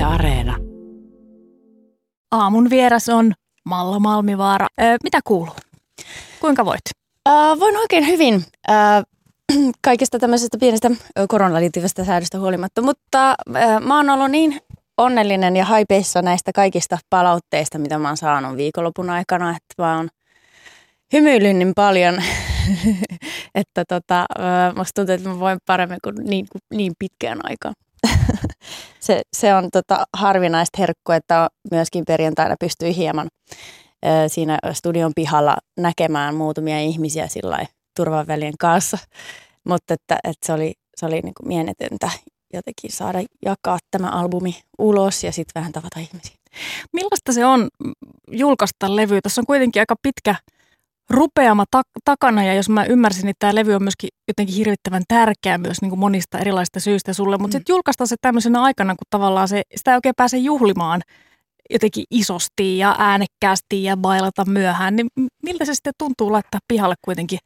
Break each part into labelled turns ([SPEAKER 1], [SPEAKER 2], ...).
[SPEAKER 1] Yle Areena.
[SPEAKER 2] Aamun vieras on Malla Malmivaara. Öö, mitä kuuluu? Kuinka voit?
[SPEAKER 3] Uh, voin oikein hyvin uh, kaikista tämmöisestä pienestä koronaan liittyvästä säädöstä huolimatta, mutta uh, mä oon ollut niin onnellinen ja haipeissa näistä kaikista palautteista, mitä mä oon saanut viikonlopun aikana, että mä oon hymyillyt niin paljon, että tota, musta tuntuu, että mä voin paremmin kuin niin, niin pitkään aikaan. Se, se on tota, harvinaista herkkua, että myöskin perjantaina pystyy hieman ö, siinä studion pihalla näkemään muutamia ihmisiä sillä turvavälien kanssa. Mutta että, että se oli, se oli niin mienetöntä jotenkin saada jakaa tämä albumi ulos ja sitten vähän tavata ihmisiä.
[SPEAKER 2] Millaista se on julkaista levy? Tässä on kuitenkin aika pitkä rupeama ta- takana ja jos mä ymmärsin, niin tämä levy on myöskin jotenkin hirvittävän tärkeä myös niin kuin monista erilaisista syistä sulle, mutta mm. sitten julkaistaan se tämmöisenä aikana, kun tavallaan se, sitä ei oikein pääse juhlimaan jotenkin isosti ja äänekkäästi ja bailata myöhään, niin miltä se sitten tuntuu laittaa pihalle kuitenkin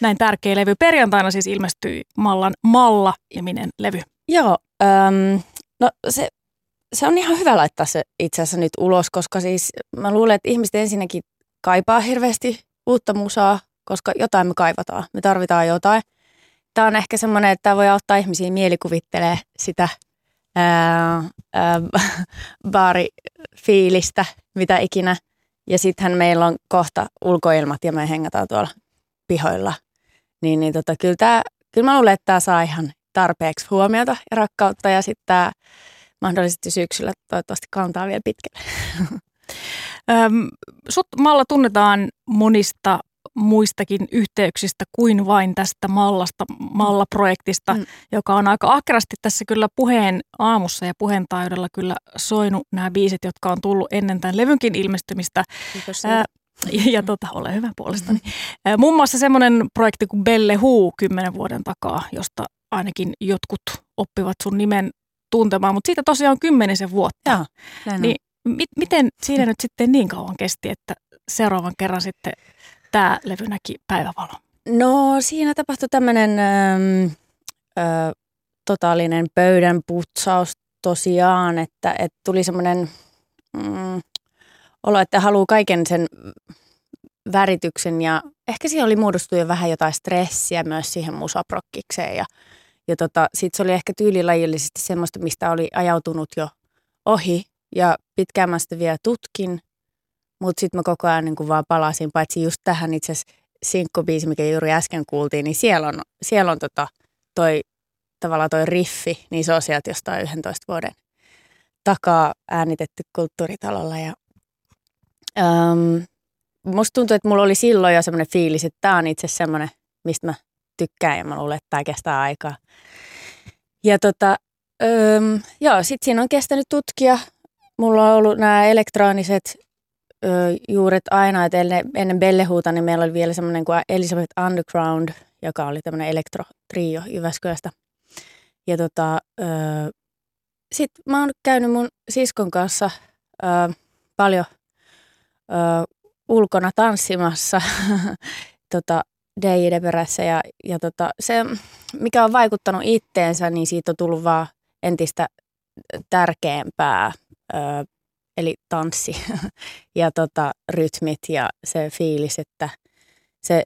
[SPEAKER 2] näin tärkeä levy? Perjantaina siis ilmestyi Mallan Malla ja Minen levy.
[SPEAKER 3] Joo, äm, no se, se on ihan hyvä laittaa se itse asiassa nyt ulos, koska siis mä luulen, että ihmiset ensinnäkin kaipaa hirveästi uutta musaa, koska jotain me kaivataan. Me tarvitaan jotain. Tämä on ehkä semmoinen, että tämä voi auttaa ihmisiä mielikuvittelee sitä ää, ää, baarifiilistä, mitä ikinä. Ja sittenhän meillä on kohta ulkoilmat ja me hengataan tuolla pihoilla. Niin, niin tota, kyllä, tämä, kyllä mä luulen, että tämä saa ihan tarpeeksi huomiota ja rakkautta ja sitten tämä mahdollisesti syksyllä toivottavasti kantaa vielä pitkälle.
[SPEAKER 2] Öm, sut Malla tunnetaan monista muistakin yhteyksistä kuin vain tästä Mallasta, Malla-projektista, mm. joka on aika ahkerasti tässä kyllä puheen aamussa ja puheen taidolla kyllä soinut nämä biisit, jotka on tullut ennen tämän levynkin ilmestymistä.
[SPEAKER 3] Kiitos
[SPEAKER 2] Ää, ja, ja tota, ole hyvä puolestani. Mm. Muun muassa semmoinen projekti kuin Belle Huu kymmenen vuoden takaa, josta ainakin jotkut oppivat sun nimen tuntemaan, mutta siitä tosiaan on kymmenisen vuotta.
[SPEAKER 3] Joo,
[SPEAKER 2] niin miten siinä nyt sitten niin kauan kesti, että seuraavan kerran sitten tämä levy näki päivävalon?
[SPEAKER 3] No siinä tapahtui tämmöinen totaalinen pöydän putsaus tosiaan, että, että tuli semmoinen mm, olo, että haluaa kaiken sen värityksen ja ehkä siihen oli muodostunut jo vähän jotain stressiä myös siihen musaprokkikseen ja, ja tota, sitten se oli ehkä tyylilajillisesti semmoista, mistä oli ajautunut jo ohi ja pitkään mä sitä vielä tutkin, mutta sitten mä koko ajan niin vaan palasin, paitsi just tähän itse asiassa sinkkubiisi, mikä juuri äsken kuultiin, niin siellä on, siellä on tota, toi, tavallaan toi riffi, niin se on sieltä jostain 11 vuoden takaa äänitetty kulttuuritalolla. Ja, äm, musta tuntuu, että mulla oli silloin jo semmoinen fiilis, että tämä on itse semmoinen, mistä mä tykkään ja mä luulen, että tämä kestää aikaa. Ja tota, äm, joo, sitten siinä on kestänyt tutkia. Mulla on ollut nämä elektroniset ö, juuret aina, että ennen, ennen Bellehuuta niin meillä oli vielä semmoinen kuin Elizabeth Underground, joka oli tämmöinen elektro-trio Jyväskylästä. Ja tota, sitten mä oon käynyt mun siskon kanssa ö, paljon ö, ulkona tanssimassa tota, DJ perässä ja, ja tota, se, mikä on vaikuttanut itteensä, niin siitä on tullut vaan entistä tärkeämpää ö, eli tanssi ja tota, rytmit ja se fiilis, että se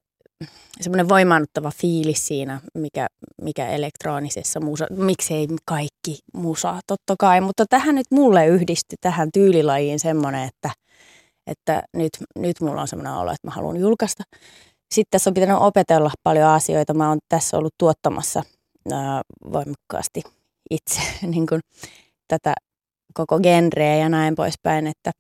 [SPEAKER 3] semmoinen voimaannuttava fiilis siinä, mikä, mikä elektronisessa musa, miksei kaikki musa, totta kai, mutta tähän nyt mulle yhdistyi tähän tyylilajiin semmoinen, että, että nyt, nyt mulla on semmoinen olo, että mä haluan julkaista. Sitten tässä on pitänyt opetella paljon asioita. Mä oon tässä ollut tuottamassa ää, voimakkaasti itse niin kuin, tätä koko genreä ja näin poispäin. Että.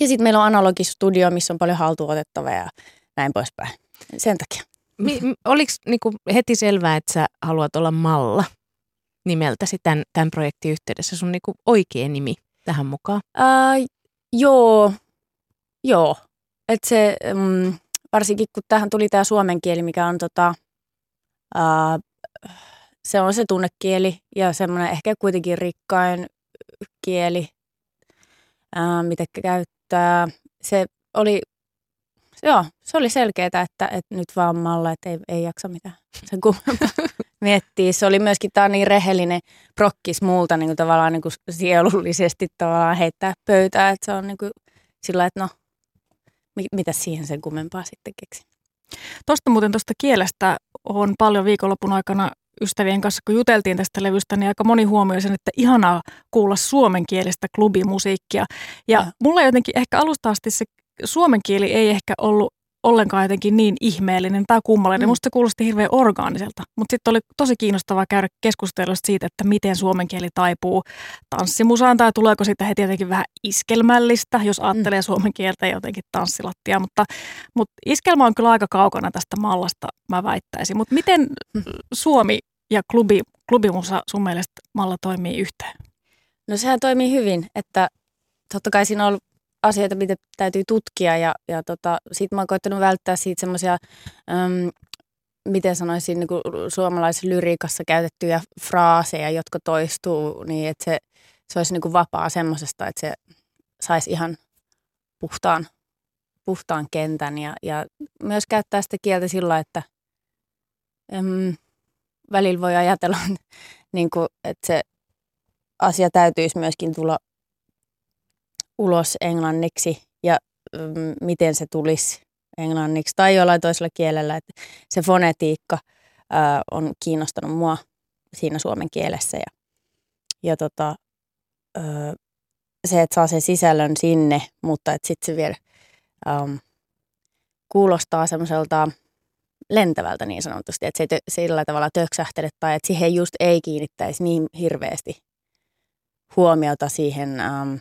[SPEAKER 3] Ja sitten meillä on analogistudio, missä on paljon haltuotettavaa ja näin poispäin. Sen takia.
[SPEAKER 1] Mi- oliko niinku heti selvää, että sä haluat olla Malla nimeltäsi tämän, tämän projektin yhteydessä? Sun niinku oikea nimi tähän mukaan?
[SPEAKER 3] Uh, joo, joo. Et se, um, varsinkin kun tähän tuli tämä suomen kieli, mikä on tota, uh, se on se tunnekieli ja semmoinen ehkä kuitenkin rikkain kieli, ää, mitä käyttää. Se oli joo, se oli selkeää, että, että nyt vaan malla, että ei, ei jaksa mitään sen kummempaa miettiä. Se oli myöskin, tämä niin rehellinen prokkis muulta niin kuin tavallaan niin kuin sielullisesti tavallaan heittää pöytää, että se on niin kuin sillä että no, mitä siihen sen kummempaa sitten keksi.
[SPEAKER 2] Tuosta muuten tuosta kielestä on paljon viikonlopun aikana ystävien kanssa, kun juteltiin tästä levystä, niin aika moni huomioi sen, että ihanaa kuulla suomenkielistä klubimusiikkia. Ja, ja. mulla jotenkin ehkä alusta asti se suomen kieli ei ehkä ollut ollenkaan jotenkin niin ihmeellinen tai kummallinen. Mm. Musta se kuulosti hirveän orgaaniselta, mutta sitten oli tosi kiinnostavaa käydä keskustelua siitä, että miten suomen kieli taipuu tanssimusaan tai tuleeko siitä heti jotenkin vähän iskelmällistä, jos mm. ajattelee mm. suomen kieltä jotenkin tanssilattia. Mutta, mutta iskelmä on kyllä aika kaukana tästä mallasta, mä väittäisin. Mutta miten mm. Suomi ja klubi, klubimusa sun mielestä malla toimii yhteen?
[SPEAKER 3] No sehän toimii hyvin, että totta kai siinä on ollut asioita, mitä täytyy tutkia ja, ja tota, sitten mä oon koittanut välttää siitä semmoisia, miten sanoisin, niin suomalaisessa lyriikassa käytettyjä fraaseja, jotka toistuu, niin että se, se olisi niin vapaa semmoisesta, että se saisi ihan puhtaan, puhtaan kentän ja, ja myös käyttää sitä kieltä sillä, että äm, välillä voi ajatella, niin kuin, että se asia täytyisi myöskin tulla ulos englanniksi ja mm, miten se tulisi englanniksi tai jollain toisella kielellä. Että se fonetiikka ää, on kiinnostanut mua siinä suomen kielessä ja, ja tota, ää, se, että saa sen sisällön sinne, mutta että sitten se vielä äm, kuulostaa semmoiselta lentävältä niin sanotusti, että se ei sillä tavalla töksähtele tai että siihen just ei kiinnittäisi niin hirveästi huomiota siihen äm,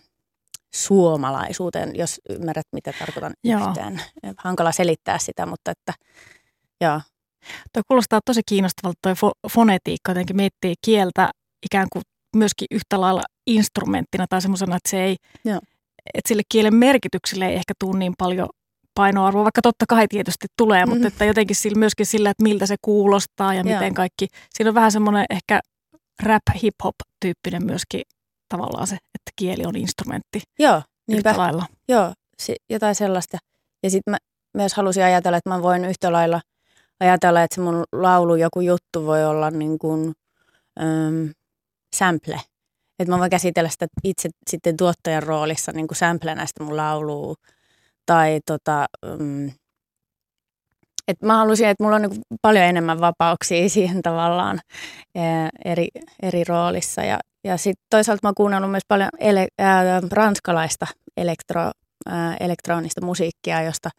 [SPEAKER 3] suomalaisuuteen, jos ymmärrät, mitä tarkoitan joo. yhtään. Hankala selittää sitä, mutta että joo.
[SPEAKER 2] Tuo kuulostaa tosi kiinnostavalta tuo fo- fonetiikka, jotenkin miettii kieltä ikään kuin myöskin yhtä lailla instrumenttina tai semmoisena, että se ei, joo. että sille kielen merkitykselle ei ehkä tule niin paljon painoarvoa, vaikka totta kai tietysti tulee, mm-hmm. mutta että jotenkin sillä, myöskin sillä, että miltä se kuulostaa ja Joo. miten kaikki. Siinä on vähän semmoinen ehkä rap, hip-hop tyyppinen myöskin tavallaan se, että kieli on instrumentti.
[SPEAKER 3] Joo, niinpä.
[SPEAKER 2] Yhtä lailla.
[SPEAKER 3] Joo, si- jotain sellaista. Ja sitten mä myös halusin ajatella, että mä voin yhtä lailla ajatella, että se mun laulu, joku juttu voi olla niin kuin äm, sample. Että mä voin käsitellä sitä itse sitten tuottajan roolissa niin kuin samplenä sitä mun laulua. Tai tota, äm, et mä halusin, että mulla on niin paljon enemmän vapauksia siihen tavallaan eri, eri roolissa. Ja, ja sitten toisaalta mä oon kuunnellut myös paljon ele, ää, ranskalaista elektro, ää, elektronista musiikkia, josta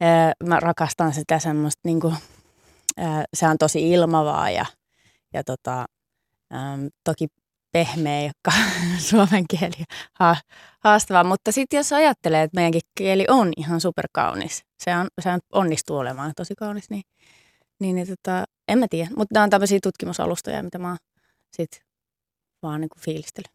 [SPEAKER 3] ää, mä rakastan sitä semmoista, niin kuin, se on tosi ilmavaa ja, ja tota, ää, toki pehmeä, joka suomen kieli ha, haastavaa. Mutta sitten jos ajattelee, että meidänkin kieli on ihan superkaunis, se, on, se on, onnistuu olemaan tosi kaunis, niin, niin, niin tota, en mä tiedä. Mutta nämä on tämmöisiä tutkimusalustoja, mitä mä sitten vaan niin fiilistelen.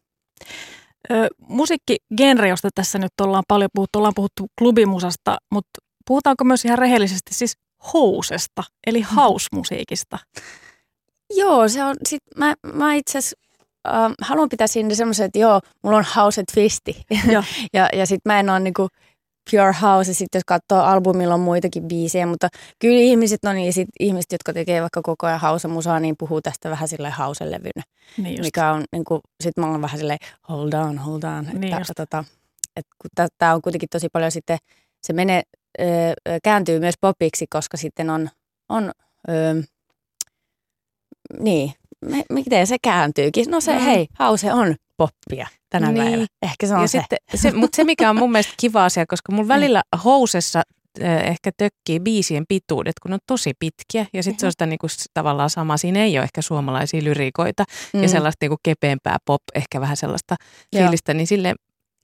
[SPEAKER 2] Ö, musiikkigenre, josta tässä nyt ollaan paljon puhuttu, ollaan puhuttu klubimusasta, mutta puhutaanko myös ihan rehellisesti siis housesta, eli hausmusiikista?
[SPEAKER 3] Joo, se on, sit mä, mä itse asiassa äh, haluan pitää siinä semmoisen, että joo, mulla on house twisti. ja, ja sitten mä en ole niinku pure house, sitten jos katsoo albumilla on muitakin biisejä, mutta kyllä ihmiset, no niin, sit ihmiset, jotka tekee vaikka koko ajan house-musaa, niin puhuu tästä vähän silleen house-levynä. Niin mikä on, niin kuin, sit mä olen vähän silleen, hold on, hold on. Niin että, tota, että tämä on kuitenkin tosi paljon sitten, se menee, ö, kääntyy myös popiksi, koska sitten on, on ö, niin, me, miten se kääntyykin? No se, mm. hei, hause on poppia tänä niin. päivänä. Ehkä se on ja se. Sitten,
[SPEAKER 1] se mutta se, mikä on mun mielestä kiva asia, koska mun välillä housessa äh, ehkä tökkii biisien pituudet, kun ne on tosi pitkiä. Ja sitten se on sitä niinku, tavallaan sama. Siinä ei ole ehkä suomalaisia lyrikoita mm. ja sellaista niinku kepeämpää pop, ehkä vähän sellaista Joo. fiilistä. Niin sille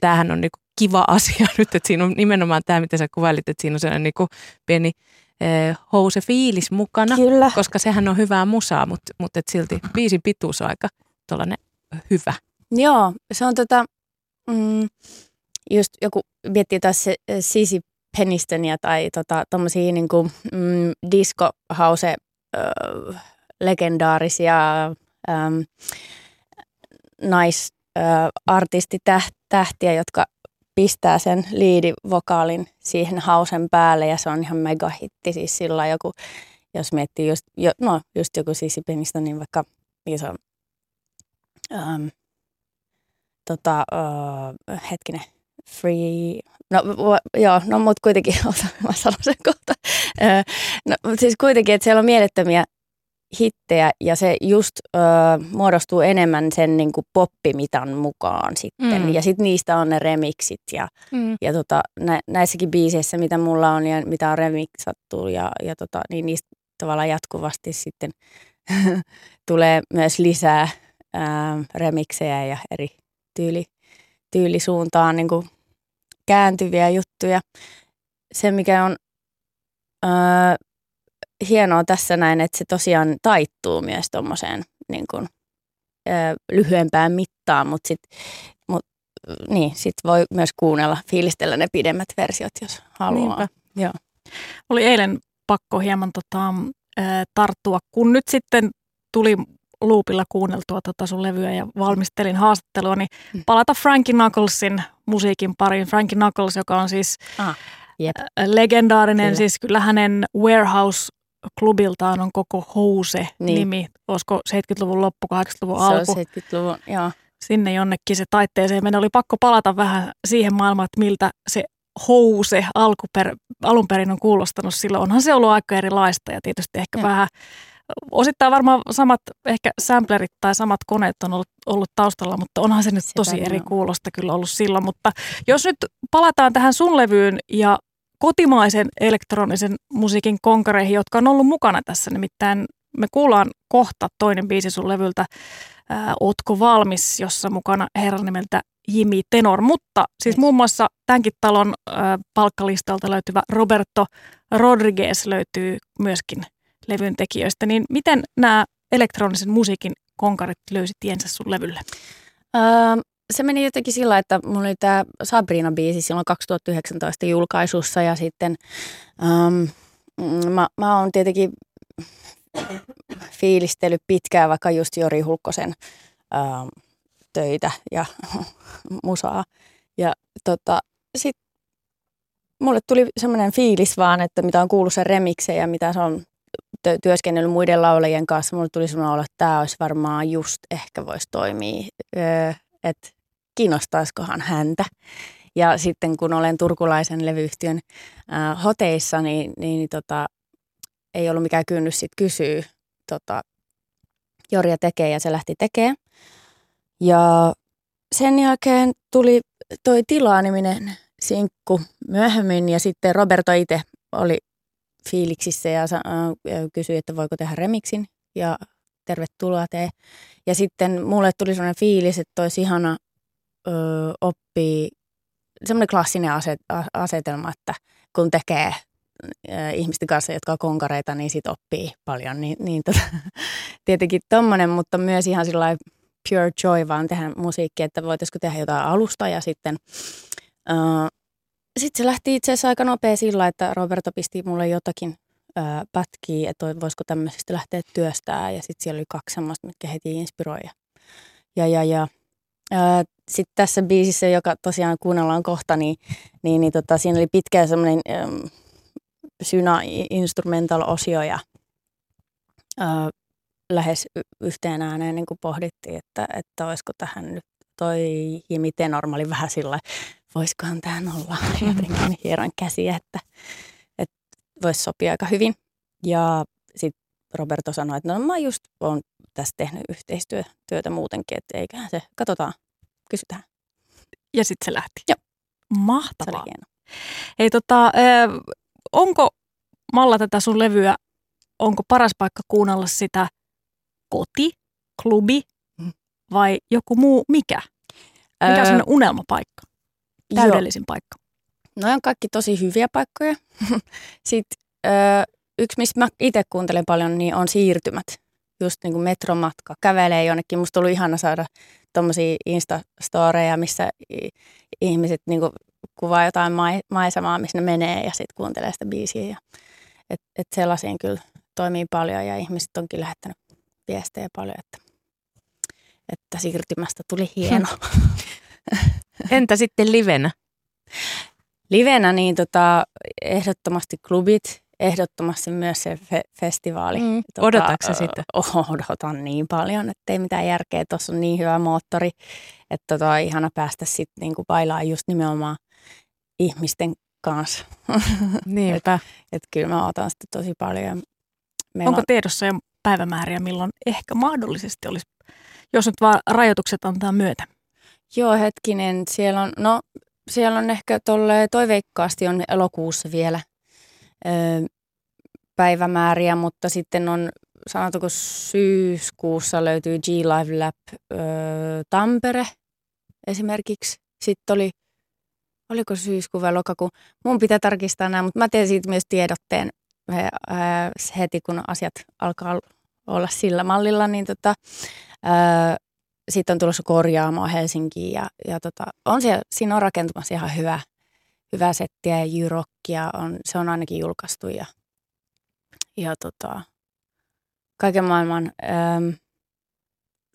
[SPEAKER 1] tämähän on niinku kiva asia nyt, että siinä on nimenomaan tämä, mitä sä kuvailit, että siinä on sellainen niinku pieni eh, house fiilis mukana, Kyllä. koska sehän on hyvää musaa, mutta, mutta et silti biisin pituus on aika hyvä.
[SPEAKER 3] Joo, se on tota, mm, just joku miettii taas se Sisi Penistonia tai tota, tommosia niinku, mm, disco house äh, legendaarisia ähm, naisartistitähtiä, jotka pistää sen liidivokaalin siihen hausen päälle ja se on ihan mega hitti. Siis sillä joku, jos miettii just, jo, no just joku Sissi Penistä, niin vaikka on, ähm, tota, uh, hetkinen, free, no joo, no mutta kuitenkin, mä sanon sen kohta. Äh, no siis kuitenkin, että siellä on mielettömiä hittejä ja se just ö, muodostuu enemmän sen niin kuin poppimitan mukaan sitten. Mm. Ja sitten niistä on ne remiksit ja, mm. ja tota, nä, näissäkin biiseissä, mitä mulla on ja mitä on remiksattu ja, ja tota, niin niistä tavallaan jatkuvasti sitten tulee myös lisää ää, remiksejä ja eri tyyli, tyylisuuntaan niin kuin kääntyviä juttuja. Se, mikä on ää, hienoa tässä näin, että se tosiaan taittuu myös tuommoiseen niin kuin, ö, lyhyempään mittaan, mutta sitten mut, niin, sit voi myös kuunnella, fiilistellä ne pidemmät versiot, jos haluaa. Niinpä. Joo.
[SPEAKER 2] Oli eilen pakko hieman tota, ö, tarttua, kun nyt sitten tuli luupilla kuunneltua tota sun levyä ja valmistelin haastattelua, niin mm. palata Frankie Knucklesin musiikin pariin. Frankie Knuckles, joka on siis ah, yep. legendaarinen, kyllä. siis kyllä hänen Warehouse klubiltaan on koko House-nimi. Niin. Olisiko 70-luvun loppu, 80-luvun alku?
[SPEAKER 3] Se on 70-luvun, joo.
[SPEAKER 2] Sinne jonnekin se taitteeseen meni. Oli pakko palata vähän siihen maailmaan, että miltä se House alkuper, alun perin on kuulostanut silloin. Onhan se ollut aika erilaista ja tietysti ehkä ja. vähän osittain varmaan samat ehkä samplerit tai samat koneet on ollut, ollut taustalla, mutta onhan se nyt Sitä tosi eri kuulosta kyllä ollut silloin. Mutta jos nyt palataan tähän sun levyyn ja kotimaisen elektronisen musiikin konkareihin, jotka on ollut mukana tässä. Nimittäin me kuullaan kohta toinen biisi sun levyltä, ää, Ootko valmis, jossa mukana herran nimeltä Jimmy Tenor, mutta siis muun muassa tämänkin talon ää, palkkalistalta löytyvä Roberto Rodriguez löytyy myöskin levyn tekijöistä. Niin miten nämä elektronisen musiikin konkarit löysi tiensä sun levylle?
[SPEAKER 3] Ähm, se meni jotenkin sillä, että mulla oli tämä Sabrina-biisi silloin 2019 julkaisussa ja sitten um, mä, mä oon tietenkin fiilistellyt pitkään vaikka just Jori Hulkkosen um, töitä ja musaa. Ja tota, sitten mulle tuli semmoinen fiilis vaan, että mitä on kuullut sen remiksejä, mitä se on työskennellyt muiden laulajien kanssa, mulle tuli semmoinen olo, että tämä olisi varmaan just ehkä voisi toimia. Öö, että kiinnostaisikohan häntä. Ja sitten kun olen turkulaisen levyyhtiön äh, hoteissa, niin, niin, tota, ei ollut mikään kynnys sitten kysyä. Tota, Jorja tekee ja se lähti tekemään. Ja sen jälkeen tuli toi Tilaa-niminen sinkku myöhemmin ja sitten Roberto itse oli fiiliksissä ja kysyi, että voiko tehdä remiksin ja tervetuloa tee. Ja sitten mulle tuli sellainen fiilis, että olisi ihana oppii semmoinen klassinen aset, asetelma, että kun tekee ihmisten kanssa, jotka on konkareita, niin sit oppii paljon. Niin, niin tota, tietenkin tommonen, mutta myös ihan sillä pure joy vaan tehdä musiikkia, että voitaisiko tehdä jotain alusta ja sitten ö, sitten se lähti itse asiassa aika nopea sillä, että Roberto pisti mulle jotakin ö, pätkiä, että voisiko tämmöisestä lähteä työstää. Ja sitten siellä oli kaksi semmoista, mitkä heti inspiroi. Ja, ja, ja sitten tässä biisissä, joka tosiaan kuunnellaan kohta, niin, niin, niin tota, siinä oli pitkä semmoinen ähm, syna instrumental osio ja äh, lähes yhteen ääneen niin kuin pohdittiin, että, että olisiko tähän nyt toi Jimi Tenor, oli vähän sillä voisikohan tähän olla jotenkin hieron käsiä, että, että voisi sopia aika hyvin. Ja sitten Roberto sanoi, että no mä just olen tässä tehnyt yhteistyötä muutenkin, että eiköhän se, katsotaan, kysytään.
[SPEAKER 2] Ja sitten se lähti.
[SPEAKER 3] Joo.
[SPEAKER 2] Mahtavaa. Se oli hieno. Hei tota, onko Malla tätä sun levyä, onko paras paikka kuunnella sitä koti, klubi mm. vai joku muu mikä? Mikä on öö, unelmapaikka? Täydellisin jo. paikka.
[SPEAKER 3] No on kaikki tosi hyviä paikkoja. Sitten öö, yksi, mistä mä itse kuuntelen paljon, niin on siirtymät just niin kuin metromatka, kävelee jonnekin. Musta oli ihana saada tuommoisia Insta-storeja, missä ihmiset niin kuin kuvaa jotain maisemaa, missä ne menee ja sitten kuuntelee sitä biisiä. Ja, et, et sellaisiin kyllä toimii paljon ja ihmiset onkin lähettänyt viestejä paljon, että, että siirtymästä tuli hieno.
[SPEAKER 1] Entä sitten livenä?
[SPEAKER 3] livenä, niin tota, ehdottomasti klubit, ehdottomasti myös se fe- festivaali.
[SPEAKER 1] Mm.
[SPEAKER 3] Tota,
[SPEAKER 1] Odotatko sitä?
[SPEAKER 3] Odotan niin paljon, että ei mitään järkeä. Tuossa on niin hyvä moottori, että tota, ihana päästä sitten niinku bailaan just nimenomaan ihmisten kanssa.
[SPEAKER 1] Niinpä.
[SPEAKER 3] että kyllä mä otan sitä tosi paljon. Meillä
[SPEAKER 2] Onko
[SPEAKER 3] on,
[SPEAKER 2] tiedossa jo päivämääriä, milloin ehkä mahdollisesti olisi, jos nyt vaan rajoitukset antaa myötä?
[SPEAKER 3] joo, hetkinen, siellä on, no, siellä on ehkä tolle toiveikkaasti on elokuussa vielä päivämääriä, mutta sitten on, sanotaanko syyskuussa löytyy G Live Lab ö, Tampere esimerkiksi. Sitten oli, oliko syyskuu vai lokakuu? Mun pitää tarkistaa nämä, mutta mä teen siitä myös tiedotteen heti, kun asiat alkaa olla sillä mallilla, niin tota, sitten on tulossa korjaamaan Helsinkiin ja, ja tota, on siellä, siinä on rakentumassa ihan hyvä, hyvä settiä ja jyrokkia on, se on ainakin julkaistu ja, ja tota, kaiken maailman äm,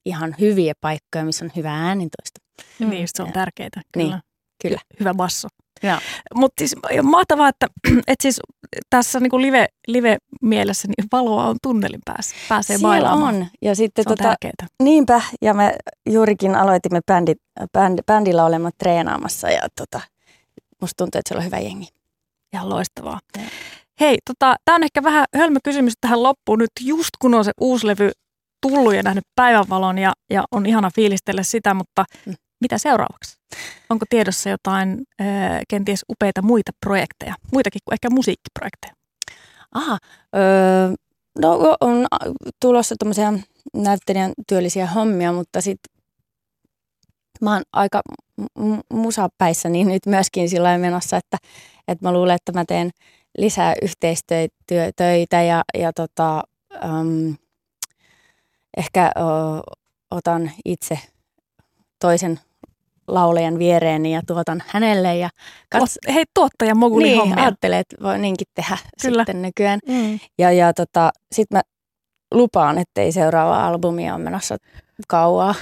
[SPEAKER 3] ihan hyviä paikkoja, missä on hyvä äänintoista.
[SPEAKER 2] Mm.
[SPEAKER 1] Mm.
[SPEAKER 2] Niin, se on
[SPEAKER 3] Ja-
[SPEAKER 2] tärkeää.
[SPEAKER 3] Niin,
[SPEAKER 2] Kyllä.
[SPEAKER 3] kyllä.
[SPEAKER 2] Hyvä basso.
[SPEAKER 3] Joo.
[SPEAKER 2] Mutta siis mahtavaa, että, että siis tässä niinku live, live-mielessä niin valoa on tunnelin päässä. Pääsee
[SPEAKER 3] Siellä
[SPEAKER 2] bailaamaan.
[SPEAKER 3] on. Ja sitten
[SPEAKER 2] Se on
[SPEAKER 3] tota,
[SPEAKER 2] tärkeää.
[SPEAKER 3] niinpä, ja me juurikin aloitimme bändi, bänd, bändillä olemaan treenaamassa ja tota, musta tuntuu, että siellä on hyvä jengi.
[SPEAKER 2] Ihan loistavaa.
[SPEAKER 3] Joo.
[SPEAKER 2] Hei, tota, tämä on ehkä vähän hölmö kysymys tähän loppuun nyt, just kun on se uusi levy tullut ja nähnyt päivänvalon ja, ja on ihana fiilistellä sitä, mutta
[SPEAKER 3] Mm.
[SPEAKER 2] mitä seuraavaksi? Onko tiedossa jotain ö, kenties upeita muita projekteja, muitakin kuin ehkä musiikkiprojekteja?
[SPEAKER 3] Aha, öö, no on tulossa tuommoisia näyttelijän työllisiä hommia, mutta sitten mä oon aika musapäissä niin nyt myöskin sillä menossa, että, että mä luulen, että mä teen lisää yhteistyötöitä ja, ja tota, äm, ehkä ö, otan itse toisen laulajan viereeni ja tuotan hänelle ja kats-
[SPEAKER 2] Tuot, hei, tuottaja moguli
[SPEAKER 3] niin,
[SPEAKER 2] hommia.
[SPEAKER 3] ajattelee, että voi niinkin tehdä
[SPEAKER 2] Kyllä.
[SPEAKER 3] sitten nykyään.
[SPEAKER 2] Mm.
[SPEAKER 3] Ja, ja tota, sitten mä lupaan, ettei seuraava albumi ole menossa kauaa.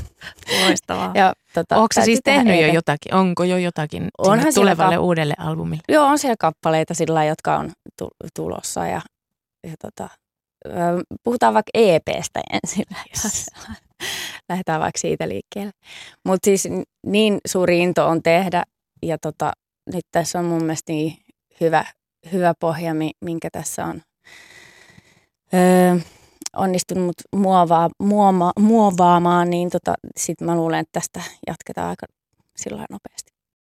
[SPEAKER 2] Loistavaa.
[SPEAKER 3] Ja, tota,
[SPEAKER 1] Onko siis tehnyt jo
[SPEAKER 3] niitä.
[SPEAKER 1] jotakin? Onko jo jotakin
[SPEAKER 3] Onhan
[SPEAKER 1] tulevalle
[SPEAKER 3] kap-
[SPEAKER 1] uudelle albumille?
[SPEAKER 3] Joo, on siellä kappaleita sillä jotka on tu- tulossa. Ja, ja tota, puhutaan vaikka EPstä ensin.
[SPEAKER 2] Yes.
[SPEAKER 3] Lähdetään vaikka siitä liikkeelle. Mutta siis niin suuri into on tehdä. Ja tota, nyt tässä on mun mielestä niin hyvä, hyvä pohja, mi- minkä tässä on öö, onnistunut muovaa, muoma, muovaamaan, niin tota, sitten mä luulen, että tästä jatketaan aika sillä nopeasti.